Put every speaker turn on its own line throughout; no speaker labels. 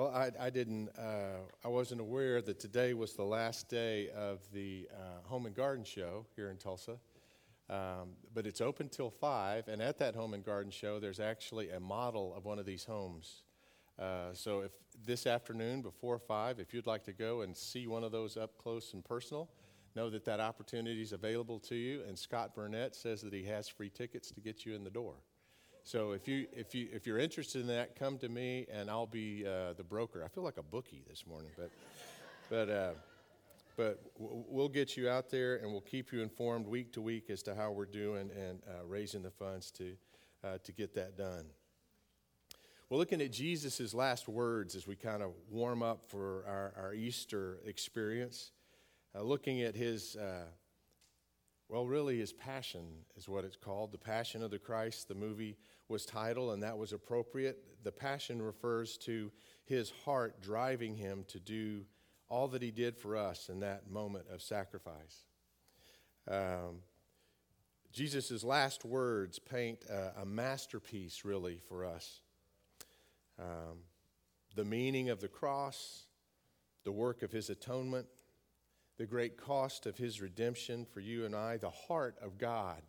Well, I, I didn't, uh, I wasn't aware that today was the last day of the uh, Home and Garden Show here in Tulsa. Um, but it's open till 5, and at that Home and Garden Show, there's actually a model of one of these homes. Uh, so if this afternoon before 5, if you'd like to go and see one of those up close and personal, know that that opportunity is available to you. And Scott Burnett says that he has free tickets to get you in the door. So if you if you if you're interested in that, come to me and I'll be uh, the broker. I feel like a bookie this morning, but but uh, but we'll get you out there and we'll keep you informed week to week as to how we're doing and uh, raising the funds to uh, to get that done. We're looking at Jesus' last words as we kind of warm up for our, our Easter experience, uh, looking at his uh, well, really, his passion is what it's called. The Passion of the Christ, the movie was titled, and that was appropriate. The passion refers to his heart driving him to do all that he did for us in that moment of sacrifice. Um, Jesus' last words paint a, a, masterpiece, really, for us. Um, the meaning of the cross, the work of his atonement, the great cost of his redemption for you and I, the heart of God,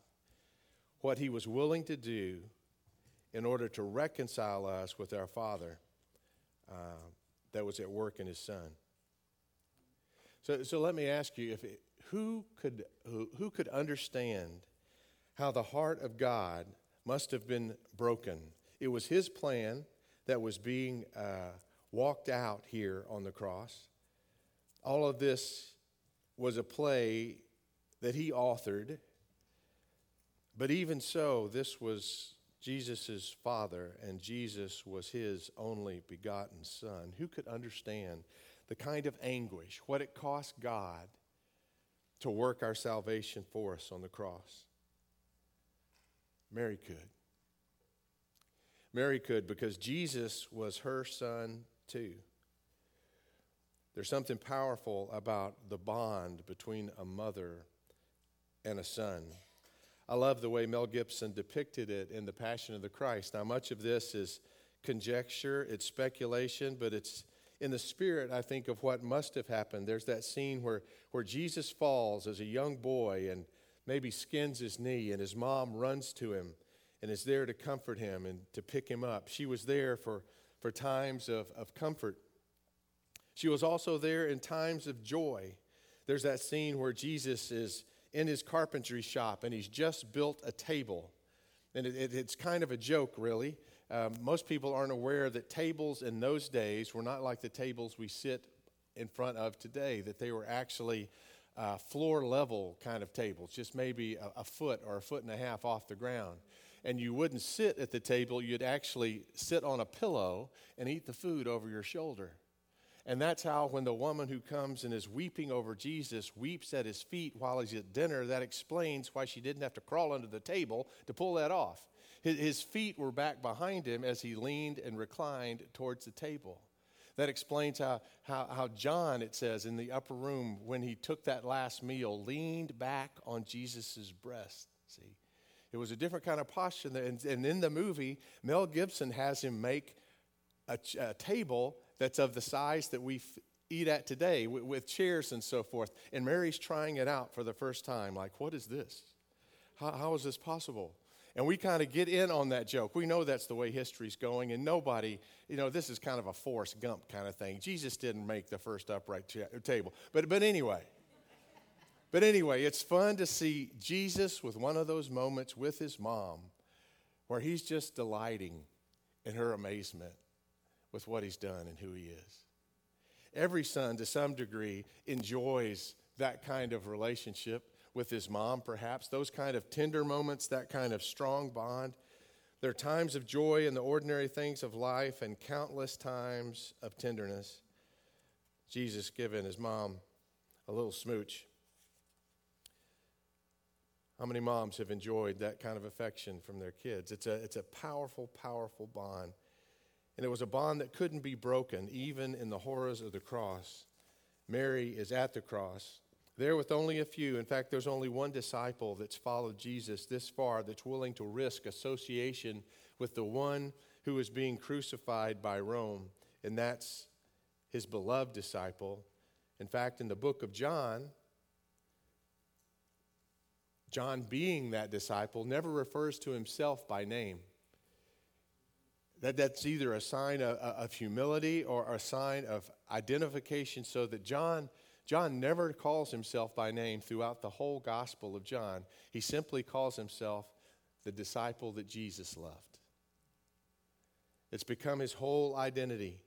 what he was willing to do in order to reconcile us with our Father uh, that was at work in his Son. So, so let me ask you if it, who, could, who, who could understand how the heart of God must have been broken? It was his plan that was being uh, walked out here on the cross. All of this was a play that he authored. But even so, this was Jesus' father, and Jesus was his only begotten son. Who could understand the kind of anguish, what it cost God to work our salvation for us on the cross? Mary could. Mary could because Jesus was her son too. There's something powerful about the bond between a mother and a son. I love the way Mel Gibson depicted it in The Passion of the Christ. Now, much of this is conjecture, it's speculation, but it's in the spirit, I think, of what must have happened. There's that scene where, where Jesus falls as a young boy and maybe skins his knee, and his mom runs to him and is there to comfort him and to pick him up. She was there for, for times of, of comfort. She was also there in times of joy. There's that scene where Jesus is in his carpentry shop and he's just built a table. And it, it, it's kind of a joke, really. Um, most people aren't aware that tables in those days were not like the tables we sit in front of today, that they were actually uh, floor level kind of tables, just maybe a, a foot or a foot and a half off the ground. And you wouldn't sit at the table, you'd actually sit on a pillow and eat the food over your shoulder. And that's how, when the woman who comes and is weeping over Jesus weeps at his feet while he's at dinner, that explains why she didn't have to crawl under the table to pull that off. His feet were back behind him as he leaned and reclined towards the table. That explains how, how, how John, it says, in the upper room, when he took that last meal, leaned back on Jesus' breast. See? It was a different kind of posture. And, and in the movie, Mel Gibson has him make a, a table that's of the size that we eat at today with, with, chairs and so forth. And Mary's trying it out for the first time. Like, what is this? How, how is this possible? And we kind of get in on that joke. We know that's the way history's going, and nobody, you know, this is kind of a Forrest Gump kind of thing. Jesus didn't make the first upright table. But, but anyway, but anyway, it's fun to see Jesus with one of those moments with his mom where he's just delighting in her amazement with what he's done and who he is. Every son, to some degree, enjoys that kind of relationship with his mom, perhaps, those kind of tender moments, that kind of strong bond. There are times of joy in the ordinary things of life and countless times of tenderness. Jesus giving his mom a little smooch. How many moms have enjoyed that kind of affection from their kids? It's a, it's a powerful, powerful bond. And it was a bond that couldn't be broken, even in the horrors of the cross. Mary is at the cross, there with only a few. In fact, there's only one disciple that's followed Jesus this far that's willing to risk association with the one who is being crucified by Rome. and that's his beloved disciple. In fact, in the book of John, John, being that disciple, never refers to himself by name. That, that's either a sign of, of humility or a sign of identification, so that John, John never calls himself by name throughout the whole Gospel of John. He simply calls himself the disciple that Jesus loved. It's become his whole identity.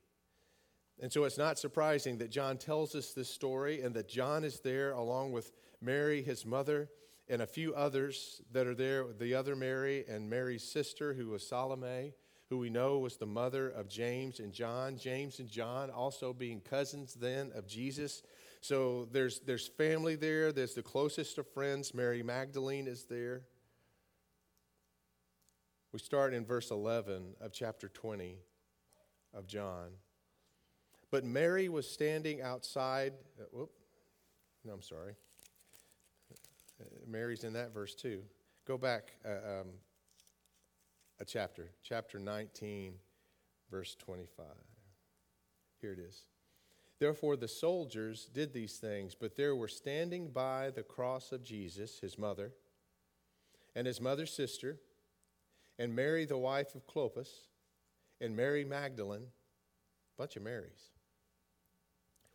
And so it's not surprising that John tells us this story and that John is there along with Mary, his mother, and a few others that are there the other Mary and Mary's sister, who was Salome, who we know was the mother of James and John. James and John also being cousins then of Jesus. So there's, there's family there, there's the closest of friends. Mary Magdalene is there. We start in verse 11 of chapter 20 of John. But Mary was standing outside. Uh, whoop, no, I'm sorry. Uh, Mary's in that verse too. Go back uh, um, a chapter, chapter 19, verse 25. Here it is. Therefore, the soldiers did these things, but there were standing by the cross of Jesus, his mother, and his mother's sister and Mary, the wife of Clopas, and Mary Magdalene, bunch of Marys.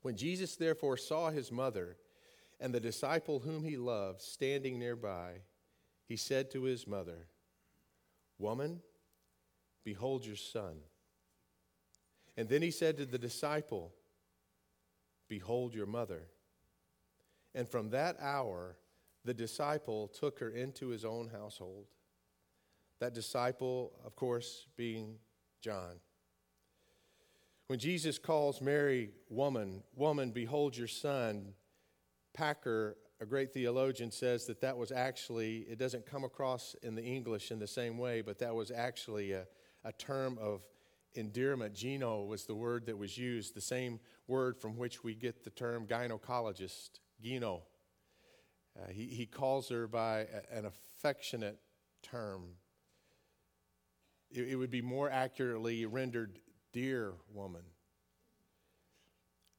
When Jesus therefore saw his mother and the disciple whom he loved standing nearby, he said to his mother, Woman, behold your son. And then he said to the disciple, Behold your mother. And from that hour, the disciple took her into his own household. That disciple, of course, being John. When Jesus calls Mary woman, woman, behold your son, Packer, a great theologian, says that that was actually, it doesn't come across in the English in the same way, but that was actually a, a term of endearment. Gino was the word that was used, the same word from which we get the term gynecologist, Gino. Uh, he, he calls her by a, an affectionate term it, it would be more accurately rendered, Dear woman.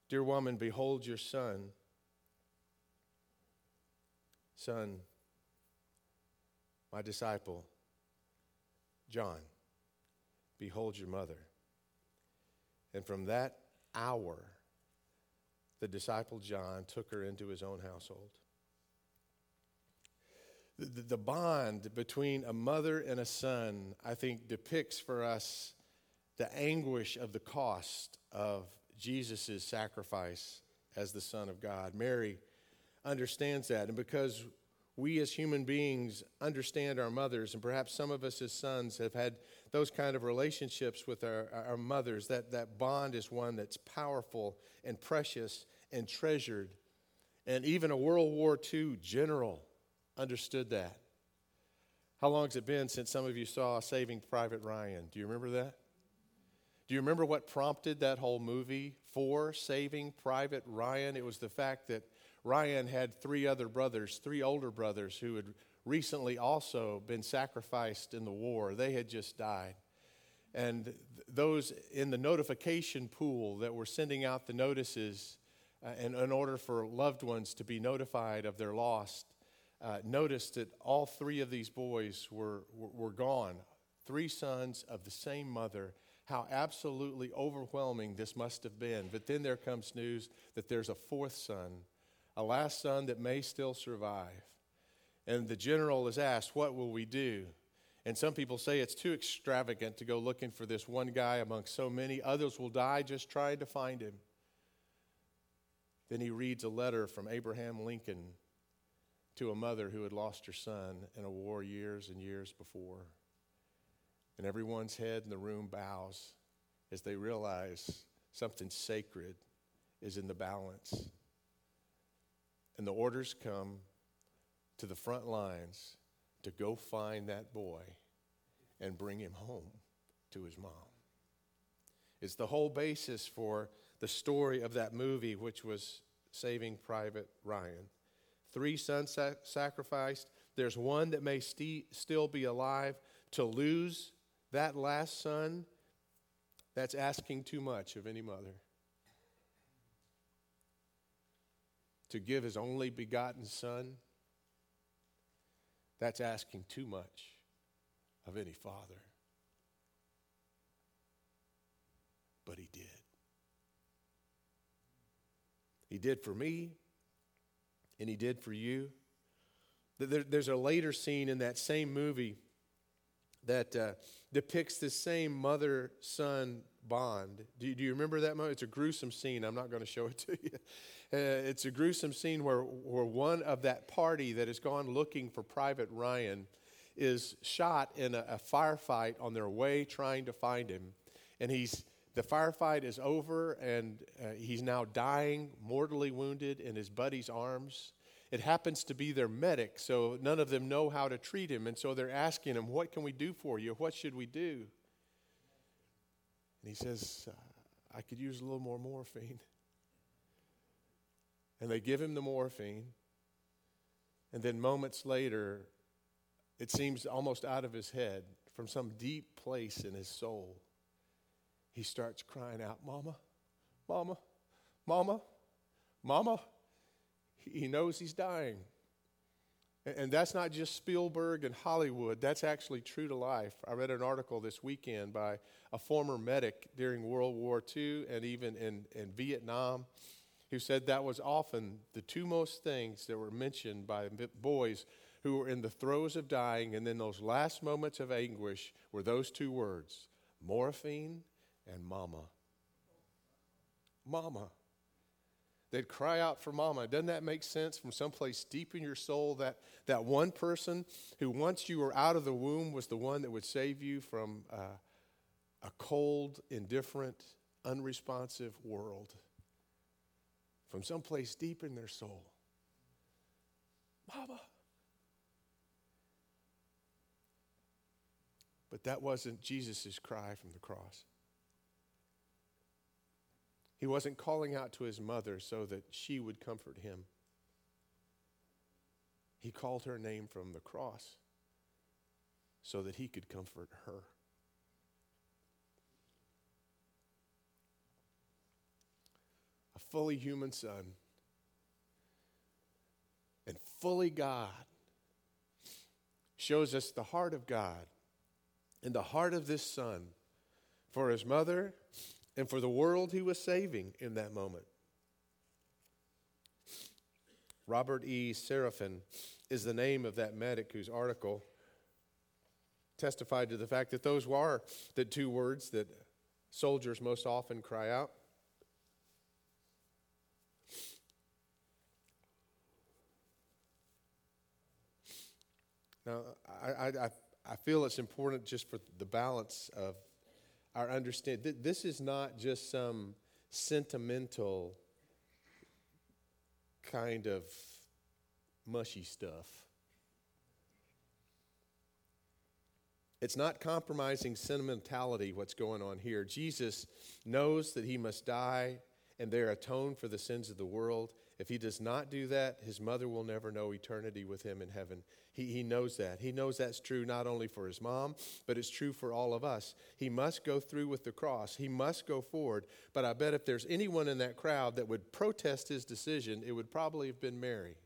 Dear woman, behold your son. Son, my disciple, John, behold your mother. And from that hour, the disciple John took her into his own household the, the bond between a mother and a son, I think, depicts for us the anguish of the cost of Jesus' sacrifice as the Son of God. Mary understands that. And because we as human beings understand our mothers, and perhaps some of us as sons have had those kind of relationships with our, our mothers, that, that bond is one that's powerful and precious and treasured. And even a World War II general understood that. How long has it been since some of you saw Saving Private Ryan? Do you remember that? Do you remember what prompted that whole movie for Saving Private Ryan? It was the fact that Ryan had three other brothers, three older brothers, who had recently also been sacrificed in the war. They had just died. And those in the notification pool that were sending out the notices uh, in, in order for loved ones to be notified of their loss, uh, noticed that all three of these boys were, were, were gone. Three sons of the same mother. How absolutely overwhelming this must have been. But then there comes news that there's a fourth son, a last son that may still survive. And the general is asked, What will we do? And some people say it's too extravagant to go looking for this one guy among so many. Others will die just trying to find him. Then he reads a letter from Abraham Lincoln to a mother who had lost her son in a war years and years before. And everyone's head in the room bows as they realize something sacred is in the balance. And the orders come to the front lines to go find that boy and bring him home to his mom. It's the whole basis for the story of that movie, which was Saving Private Ryan three sons sacrificed. There's one that may st- still be alive. To lose that last son That's asking too much of any mother. To give his only begotten son, that's asking too much of any father. But he did. He did for me, and he did for you. There's a later scene in that same movie that uh, depicts this same mother son bond. Do you, do you, remember that moment? It's a gruesome scene. I'm not going to show it to you. Uh, it's a gruesome scene where, where one of that party that has gone looking for Private Ryan is shot in a, a firefight on their way trying to find him. And he's the firefight is over, and uh, he's now dying, mortally wounded in his buddy's arms. It happens to be their medic, so none of them know how to treat him. And so they're asking him, What can we do for you? What should we do? And he says, uh, I could use a little more morphine. And they give him the morphine. And then moments later, it seems almost out of his head, from some deep place in his soul, he starts crying out, Mama, Mama, Mama, Mama. He knows he's dying. And that's not just Spielberg and Hollywood, that's actually true to life. I read an article this weekend by a former medic during World War II and even in, in Vietnam who said that was often the two most things that were mentioned by boys who were in the throes of dying, and then those last moments of anguish were those two words morphine and mama. Mama. They'd cry out for mama. Doesn't that make sense from someplace deep in your soul? That, that one person who, once you were out of the womb, was the one that would save you from uh, a cold, indifferent, unresponsive world. From someplace deep in their soul. Mama. But that wasn't Jesus' cry from the cross. He wasn't calling out to his mother so that she would comfort him. He called her name from the cross so that he could comfort her. Fully human son and fully God shows us the heart of God and the heart of this son for his mother and for the world he was saving in that moment. Robert E. Seraphin is the name of that medic whose article testified to the fact that those were the two words that soldiers most often cry out. Now, I, I, I feel it's important just for the balance of our understanding. This is not just some sentimental kind of mushy stuff. It's not compromising sentimentality, what's going on here. Jesus knows that he must die and there atone for the sins of the world. If he does not do that, his mother will never know eternity with him in heaven. He, he knows that. He knows that's true not only for his mom, but it's true for all of us. He must go through with the cross, he must go forward. But I bet if there's anyone in that crowd that would protest his decision, it would probably have been Mary.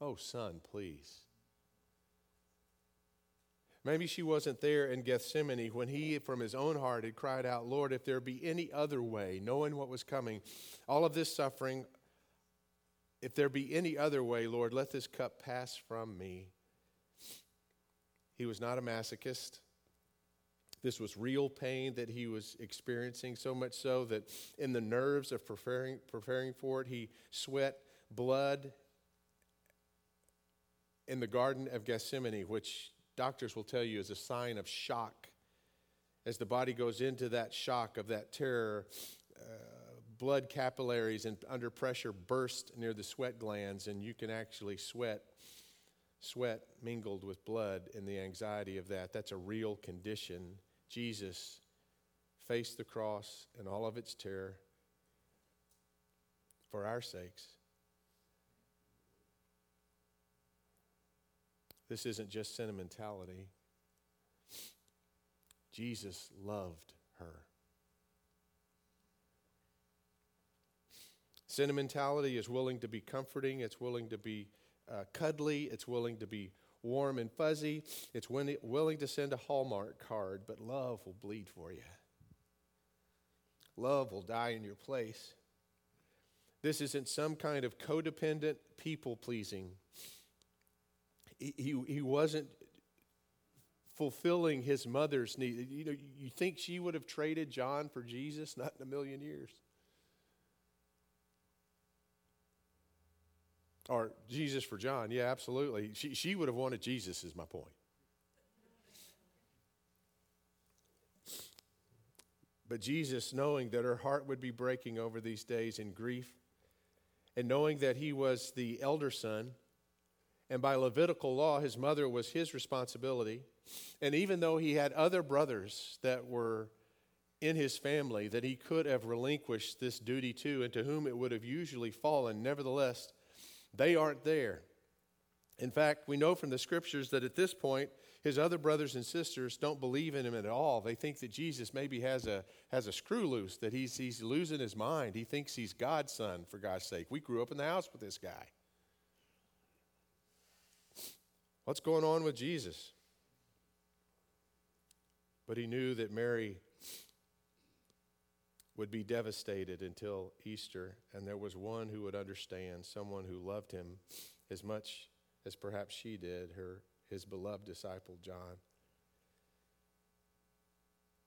Oh, son, please. Maybe she wasn't there in Gethsemane when he, from his own heart, had cried out, Lord, if there be any other way, knowing what was coming, all of this suffering, if there be any other way, Lord, let this cup pass from me. He was not a masochist. This was real pain that he was experiencing, so much so that in the nerves of preparing, preparing for it, he sweat blood in the Garden of Gethsemane, which doctors will tell you is a sign of shock. As the body goes into that shock of that terror, uh, blood capillaries and under pressure burst near the sweat glands, and you can actually sweat sweat mingled with blood in the anxiety of that. That's a real condition. Jesus faced the cross and all of its terror for our sakes. This isn't just sentimentality. Jesus loved her. Sentimentality is willing to be comforting, it's willing to be uh, cuddly, it's willing to be warm and fuzzy, it's willing to send a Hallmark card, but love will bleed for you. Love will die in your place. This isn't some kind of codependent people pleasing. He, he, he wasn't fulfilling his mother's need. You know, you think she would have traded John for Jesus? Not in a million years. Or Jesus for John. Yeah, absolutely. She, she would have wanted Jesus, is my point. But Jesus, knowing that her heart would be breaking over these days in grief, and knowing that he was the elder son, and by Levitical law, his mother was his responsibility, and even though he had other brothers that were in his family that he could have relinquished this duty to and to whom it would have usually fallen, nevertheless, they aren't there. In fact, we know from the scriptures that at this point, his other brothers and sisters don't believe in him at all. They think that Jesus maybe has a, has a screw loose, that he's, he's losing his mind. He thinks he's God's son, for God's sake. We grew up in the house with this guy. What's going on with Jesus? But he knew that Mary would be devastated until Easter, and there was one who would understand, someone who loved him as much as perhaps she did, her his beloved disciple John.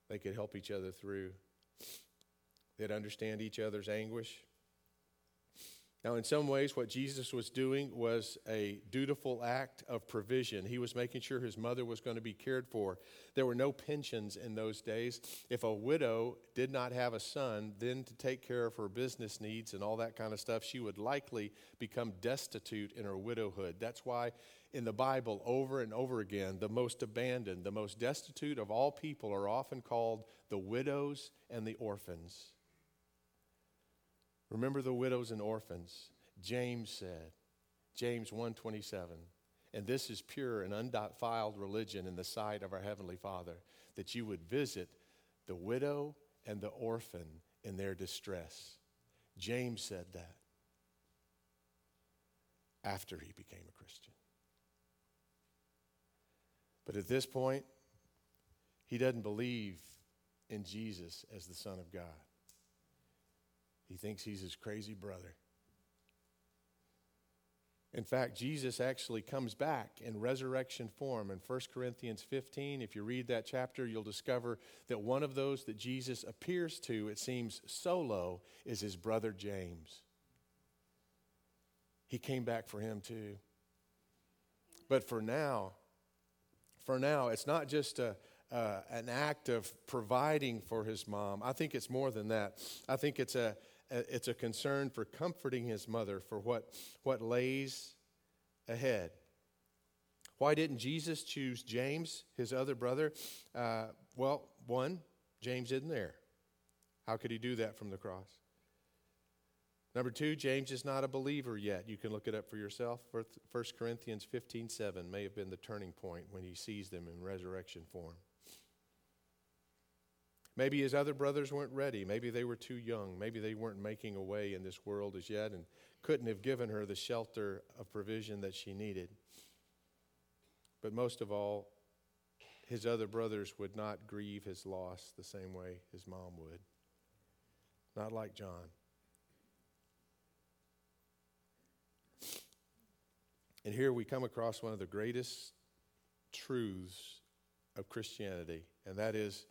They could help each other through. They'd understand each other's anguish. Now, in some ways, what Jesus was doing was a dutiful act of provision. He was making sure his mother was going to be cared for. There were no pensions in those days. If a widow did not have a son, then to take care of her business needs and all that kind of stuff, she would likely become destitute in her widowhood. That's why in the Bible, over and over again, the most abandoned, the most destitute of all people are often called the widows and the orphans. Remember the widows and orphans. James said, James 1:27, and this is pure and undefiled religion in the sight of our heavenly Father, that you would visit the widow and the orphan in their distress. James said that after he became a Christian. But at this point, he doesn't believe in Jesus as the Son of God. He thinks he's his crazy brother. In fact, Jesus actually comes back in resurrection form. In 1 Corinthians 15, if you read that chapter, you'll discover that one of those that Jesus appears to, it seems solo, is his brother James. He came back for him too. But for now, for now, it's not just a, an act of providing for his mom. I think it's more than that. I think it's a, it's a concern for comforting his mother for what, what lays ahead. Why didn't Jesus choose James, his other brother? Uh, well, one, James isn't there. How could he do that from the cross? Number two, James is not a believer yet. You can look it up for yourself. 1 Corinthians 15 7 may have been the turning point when he sees them in resurrection form. Maybe his other brothers weren't ready. Maybe they were too young. Maybe they weren't making a way in this world as yet and couldn't have given her the shelter of provision that she needed. But most of all, his other brothers would not grieve his loss the same way his mom would. Not like John. And here we come across one of the greatest truths of Christianity, and that is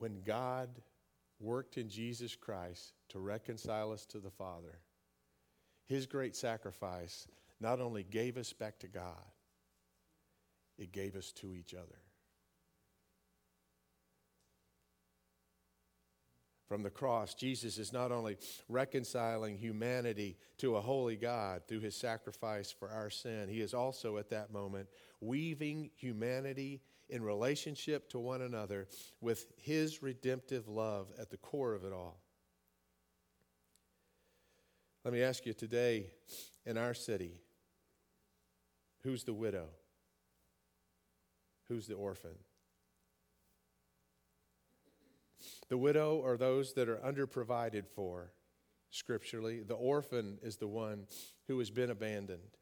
when God worked in Jesus Christ to reconcile us to the Father, his great sacrifice not only gave us back to God, it gave us to each other. From the cross, Jesus is not only reconciling humanity to a holy God through his sacrifice for our sin, he is also at that moment weaving humanity in relationship to one another with his redemptive love at the core of it all. Let me ask you today in our city who's the widow? Who's the orphan? The widow are those that are underprovided for scripturally. The orphan is the one who has been abandoned.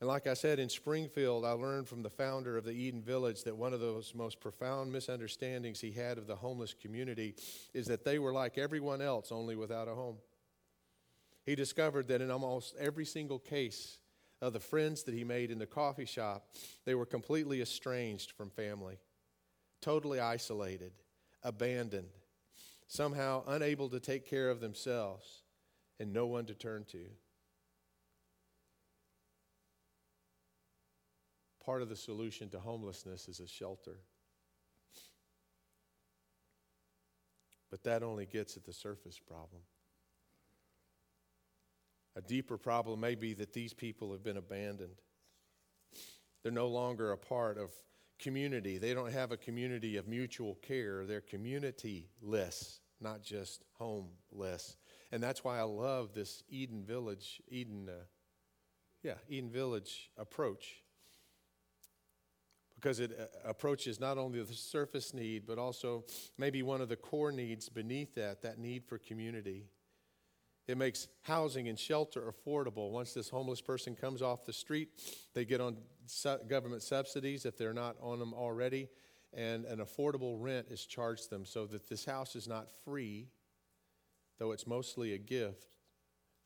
And like I said, in Springfield, I learned from the founder of the Eden Village that one of those most profound misunderstandings he had of the homeless community is that they were like everyone else, only without a home. He discovered that in almost every single case of the friends that he made in the coffee shop, they were completely estranged from family, totally isolated, abandoned, somehow unable to take care of themselves, and no one to turn to. Part of the solution to homelessness is a shelter. But that only gets at the surface problem. A deeper problem may be that these people have been abandoned. They're no longer a part of community. They don't have a community of mutual care. They're community-less, not just homeless. And that's why I love this Eden Village, Eden, uh, yeah, Eden Village approach because it uh, approaches not only the surface need, but also maybe one of the core needs beneath that, that need for community. It makes housing and shelter affordable. Once this homeless person comes off the street, they get on government subsidies if they're not on them already, and an affordable rent is charged them so that this house is not free, though it's mostly a gift.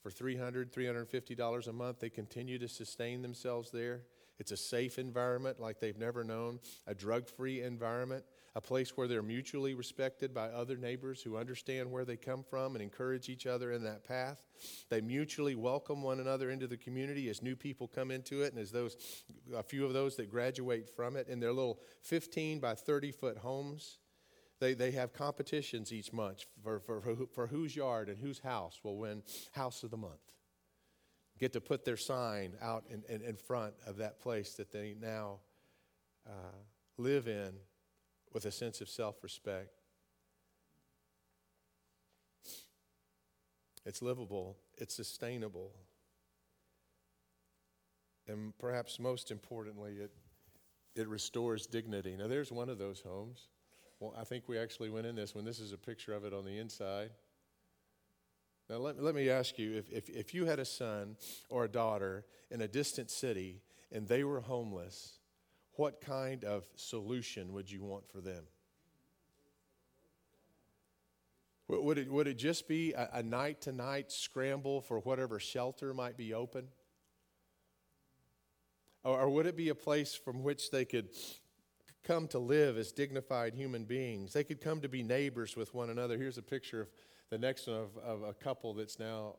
For $300, $350 a month, they continue to sustain themselves there. It's a safe environment like they've never known, a drug free environment, a place where they're mutually respected by other neighbors who understand where they come from and encourage each other in that path. They mutually welcome one another into the community as new people come into it and as those a few of those that graduate from it in their little 15 by 30 foot homes. They, they have competitions each month for, for, for, for whose yard and whose house will win House of the Month get to put their sign out in, in, in front of that place that they now uh, live in with a sense of self respect. It's livable, it's sustainable, and perhaps most importantly, it, it restores dignity. Now, there's one of those homes. Well, I think we actually went in this one. This is a picture of it on the inside. Now, let, let me ask you if, if, if you had a son or a daughter in a distant city and they were homeless, what kind of solution would you want for them? Would it, would it just be a night to night scramble for whatever shelter might be open? Or, or would it be a place from which they could come to live as dignified human beings? They could come to be neighbors with one another. Here's a picture of the next one of, of a couple that's now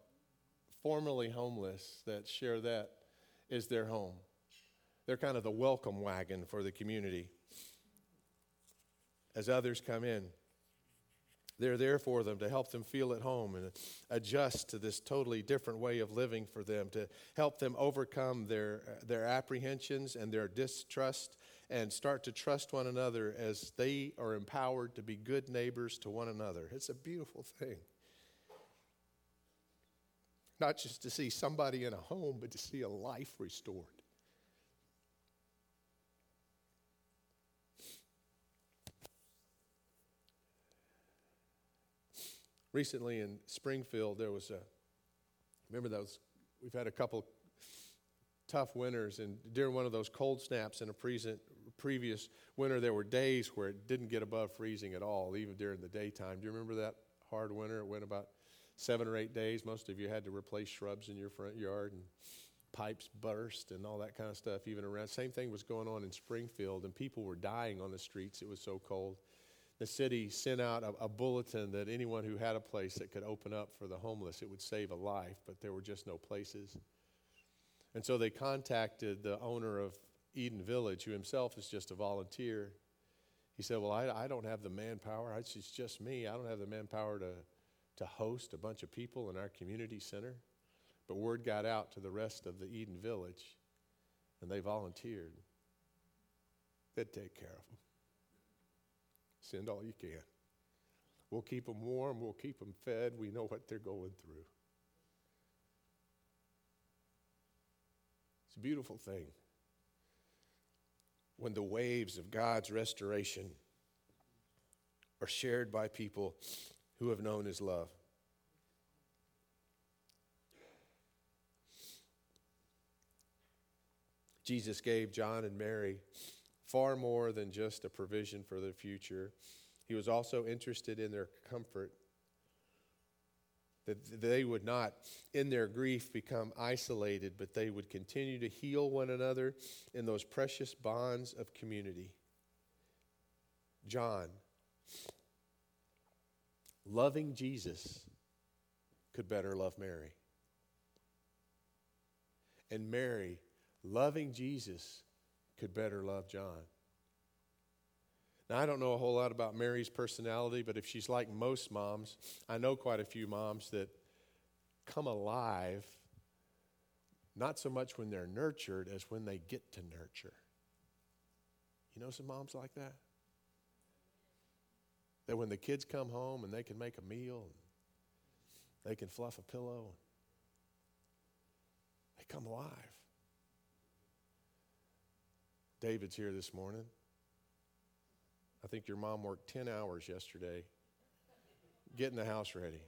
formerly homeless that share that is their home. They're kind of the welcome wagon for the community. As others come in, they're there for them to help them feel at home and adjust to this totally different way of living for them, to help them overcome their, their apprehensions and their distrust and start to trust one another as they are empowered to be good neighbors to one another. It's a beautiful thing. Not just to see somebody in a home, but to see a life restored. Recently in Springfield, there was a, remember those, we've had a couple tough winters, and during one of those cold snaps in a present, previous winter, there were days where it didn't get above freezing at all, even during the daytime. Do you remember that hard winter? It went about seven or eight days. Most of you had to replace shrubs in your front yard, and pipes burst and all that kind of stuff, even around. Same thing was going on in Springfield, and people were dying on the streets. It was so cold. The city sent out a, a bulletin that anyone who had a place that could open up for the homeless, it would save a life, but there were just no places. And so they contacted the owner of Eden Village, who himself is just a volunteer. He said, Well, I, I don't have the manpower. It's just me. I don't have the manpower to, to host a bunch of people in our community center. But word got out to the rest of the Eden Village, and they volunteered. They'd take care of them. Send all you can. We'll keep them warm, we'll keep them fed. We know what they're going through. It's a beautiful thing when the waves of God's restoration are shared by people who have known His love. Jesus gave John and Mary far more than just a provision for their future. He was also interested in their comfort that they would not, in their grief, become isolated, but they would continue to heal one another in those precious bonds of community. John, loving Jesus, could better love Mary. And Mary, loving Jesus, could better love John. Now, I don't know a whole lot about Mary's personality, but if she's like most moms, I know quite a few moms that come alive not so much when they're nurtured as when they get to nurture. You know some moms like that? That when the kids come home and they can make a meal, and they can fluff a pillow, they come alive. David's here this morning. I think your mom worked 10 hours yesterday getting the house ready.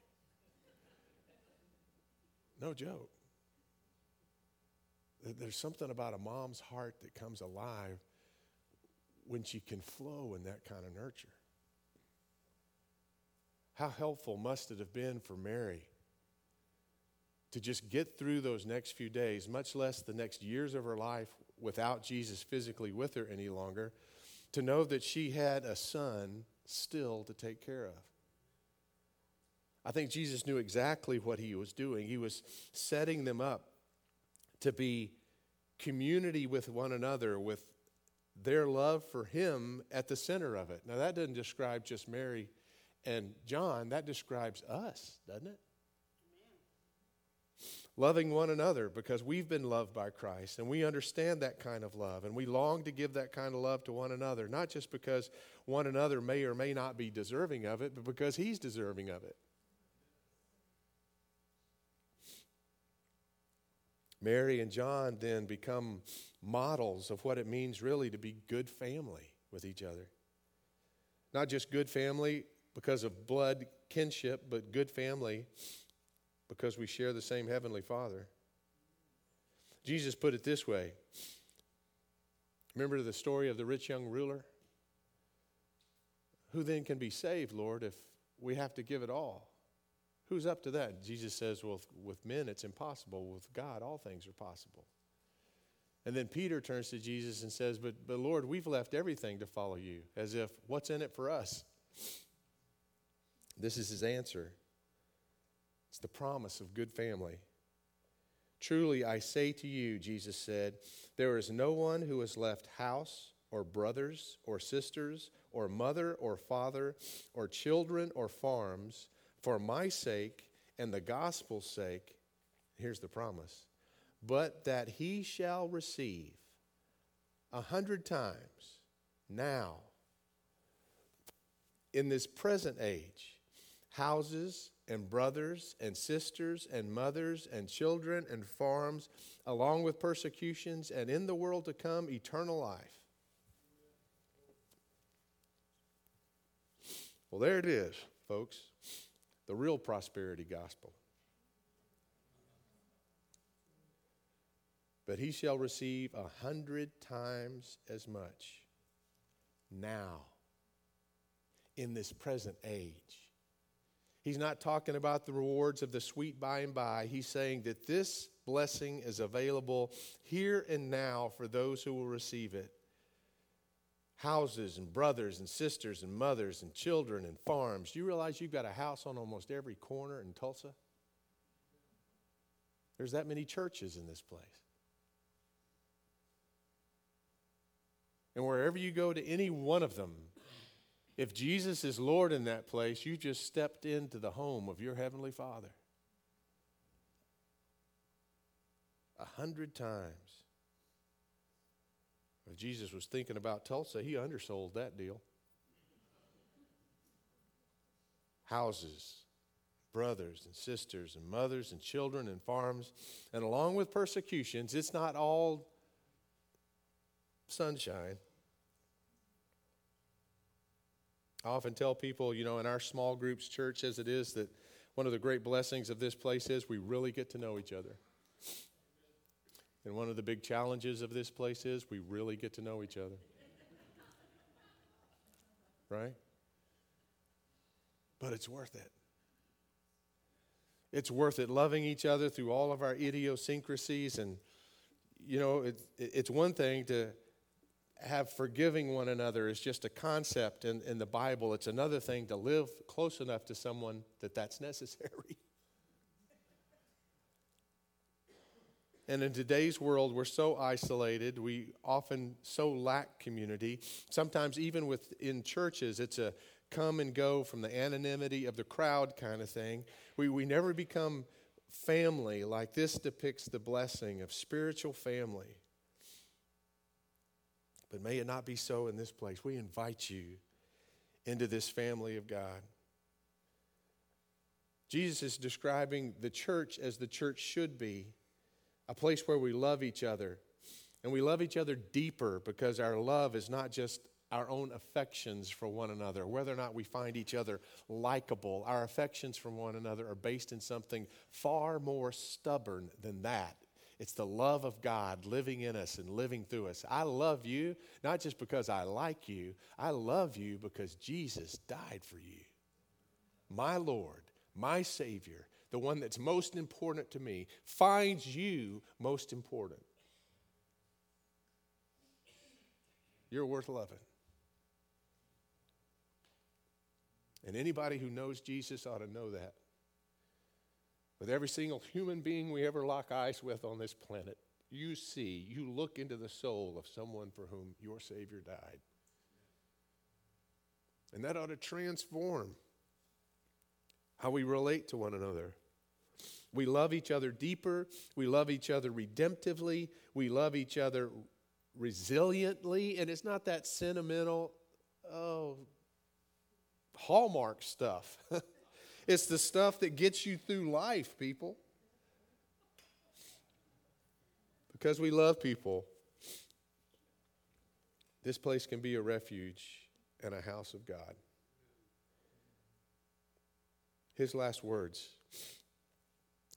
No joke. There's something about a mom's heart that comes alive when she can flow in that kind of nurture. How helpful must it have been for Mary to just get through those next few days, much less the next years of her life without Jesus physically with her any longer, to know that she had a son still to take care of. I think Jesus knew exactly what he was doing. He was setting them up to be community with one another, with their love for him at the center of it. Now, that doesn't describe just Mary and John, that describes us, doesn't it? Loving one another because we've been loved by Christ and we understand that kind of love and we long to give that kind of love to one another, not just because one another may or may not be deserving of it, but because He's deserving of it. Mary and John then become models of what it means really to be good family with each other. Not just good family because of blood kinship, but good family because we share the same Heavenly Father. Jesus put it this way Remember the story of the rich young ruler? Who then can be saved, Lord, if we have to give it all? Who's up to that? Jesus says, Well, with men it's impossible. With God, all things are possible. And then Peter turns to Jesus and says, But, but Lord, we've left everything to follow you, as if, what's in it for us? This is his answer. It's the promise of good family. Truly, I say to you, Jesus said, there is no one who has left house or brothers or sisters or mother or father or children or farms for my sake and the gospel's sake. Here's the promise but that he shall receive a hundred times now in this present age houses and brothers and sisters and mothers and children and farms, along with persecutions, and in the world to come, eternal life. Well, there it is, folks the real prosperity gospel. But he shall receive a hundred times as much now in this present age He's not talking about the rewards of the sweet by and by. He's saying that this blessing is available here and now for those who will receive it. Houses and brothers and sisters and mothers and children and farms. Do you realize you've got a house on almost every corner in Tulsa? There's that many churches in this place. And wherever you go to any one of them, if Jesus is Lord in that place, you just stepped into the home of your Heavenly Father. A hundred times. If Jesus was thinking about Tulsa, he undersold that deal. Houses, brothers and sisters, and mothers and children and farms, and along with persecutions, it's not all sunshine. I often tell people, you know, in our small groups, church as it is, that one of the great blessings of this place is we really get to know each other. And one of the big challenges of this place is we really get to know each other. right? But it's worth it. It's worth it loving each other through all of our idiosyncrasies. And, you know, it, it's one thing to have forgiving one another is just a concept in, in the Bible. It's another thing to live close enough to someone that that's necessary. And in today's world, we're so isolated. We often so lack community. Sometimes, even within churches, it's a come and go from the anonymity of the crowd kind of thing. We, we never become family like this depicts the blessing of spiritual family. But may it not be so in this place. We invite you into this family of God. Jesus is describing the church as the church should be a place where we love each other. And we love each other deeper because our love is not just our own affections for one another, whether or not we find each other likable. Our affections for one another are based in something far more stubborn than that. It's the love of God living in us and living through us. I love you not just because I like you, I love you because Jesus died for you. My Lord, my Savior, the one that's most important to me, finds you most important. You're worth loving. And anybody who knows Jesus ought to know that. With every single human being we ever lock eyes with on this planet, you see, you look into the soul of someone for whom your Savior died. And that ought to transform how we relate to one another. We love each other deeper. We love each other redemptively. We love each other resiliently. And it's not that sentimental, oh, Hallmark stuff. it's the stuff that gets you through life, people. Because we love people, this place can be a refuge and a house of God his last words.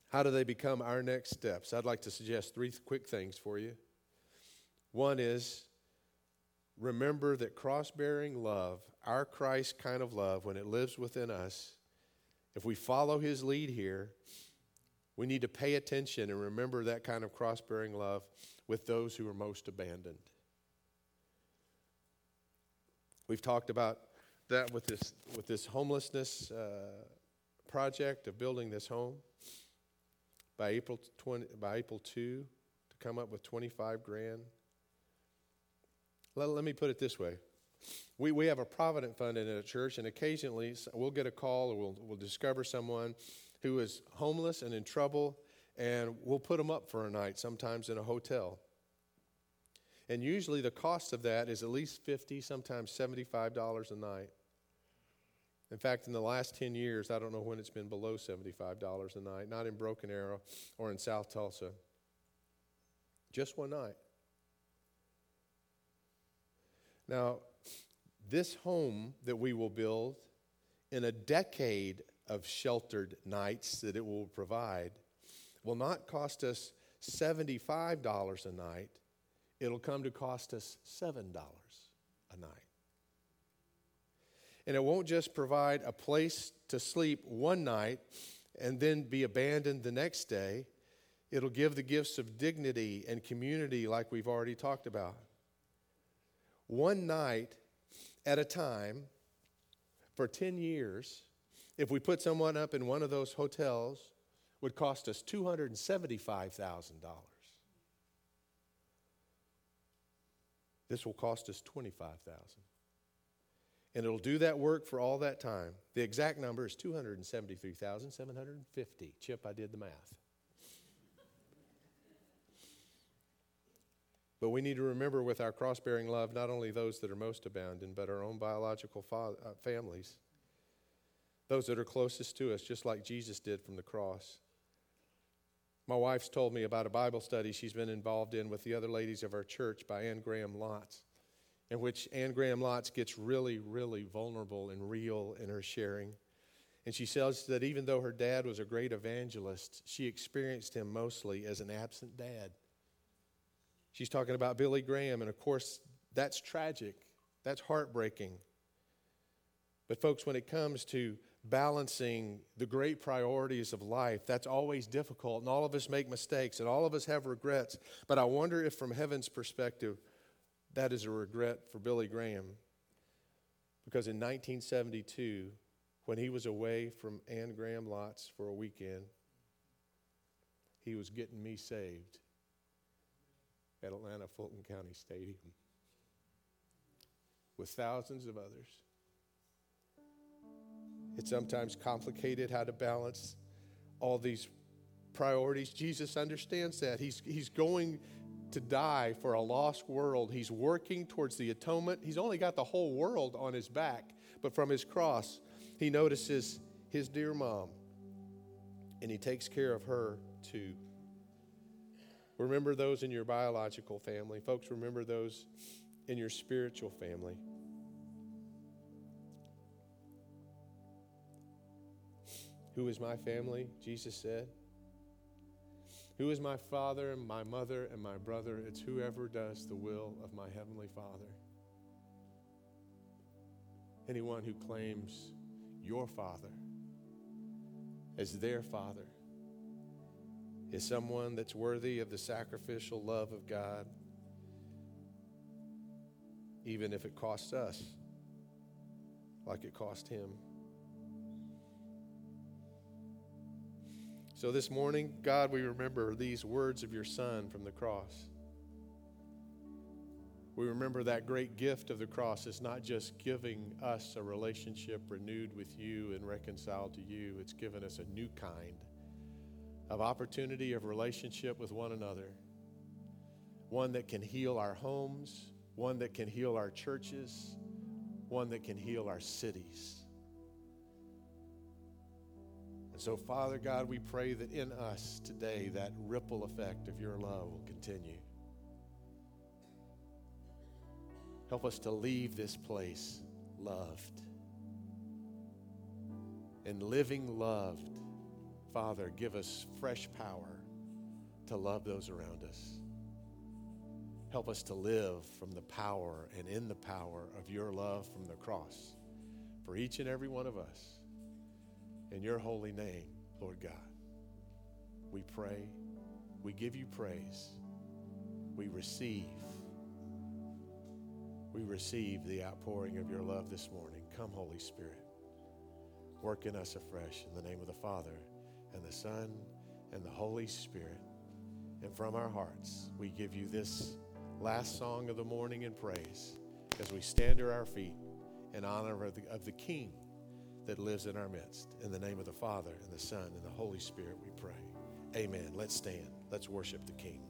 How do they become our next steps? I'd like to suggest three quick things for you. One is remember that cross bearing love, our Christ kind of love, when it lives within us, if we follow his lead here, we need to pay attention and remember that kind of cross bearing love with those who are most abandoned. We've talked about that with this, with this homelessness. Uh, project of building this home by April 20, by April 2 to come up with 25 grand. Let, let me put it this way. We, we have a provident fund in a church, and occasionally we'll get a call or we'll, we'll discover someone who is homeless and in trouble, and we'll put them up for a night, sometimes in a hotel. And usually the cost of that is at least 50 sometimes $75 a night. In fact, in the last 10 years, I don't know when it's been below $75 a night, not in Broken Arrow or in South Tulsa. Just one night. Now, this home that we will build in a decade of sheltered nights that it will provide will not cost us $75 a night. It'll come to cost us $7 a night. And it won't just provide a place to sleep one night and then be abandoned the next day. It'll give the gifts of dignity and community, like we've already talked about. One night at a time for 10 years, if we put someone up in one of those hotels, would cost us $275,000. This will cost us 25,000 and it'll do that work for all that time. The exact number is 273,750. Chip, I did the math. But we need to remember with our cross bearing love not only those that are most abandoned, but our own biological fa- uh, families, those that are closest to us, just like Jesus did from the cross. My wife's told me about a Bible study she's been involved in with the other ladies of our church by Anne Graham Lotz in which Anne Graham Lotz gets really, really vulnerable and real in her sharing. And she says that even though her dad was a great evangelist, she experienced him mostly as an absent dad. She's talking about Billy Graham, and of course, that's tragic. That's heartbreaking. But, folks, when it comes to balancing the great priorities of life, that's always difficult, and all of us make mistakes, and all of us have regrets. But I wonder if, from heaven's perspective, that is a regret for Billy Graham. Because in 1972, when he was away from Anne Graham Lotz for a weekend, he was getting me saved at Atlanta Fulton County Stadium with thousands of others. It's sometimes complicated how to balance all these priorities. Jesus understands that. He's, he's going to die for a lost world. He's working towards the atonement. He's only got the whole world on his back, but from his cross, he notices his dear mom and he takes care of her too. Remember those in your biological family. Folks, remember those in your spiritual family. Who is my family? Jesus said. Who is my father and my mother and my brother? It's whoever does the will of my heavenly Father. Anyone who claims your father as their father is someone that's worthy of the sacrificial love of God, even if it costs us like it cost him. So this morning, God, we remember these words of your Son from the cross. We remember that great gift of the cross is not just giving us a relationship renewed with you and reconciled to you, it's given us a new kind of opportunity of relationship with one another. One that can heal our homes, one that can heal our churches, one that can heal our cities. And so, Father God, we pray that in us today that ripple effect of your love will continue. Help us to leave this place loved. And living loved, Father, give us fresh power to love those around us. Help us to live from the power and in the power of your love from the cross for each and every one of us. In your holy name, Lord God, we pray, we give you praise, we receive. We receive the outpouring of your love this morning. Come, Holy Spirit. Work in us afresh in the name of the Father and the Son and the Holy Spirit. And from our hearts, we give you this last song of the morning in praise as we stand to our feet in honor of the, of the King that lives in our midst. In the name of the Father, and the Son, and the Holy Spirit, we pray. Amen. Let's stand. Let's worship the King.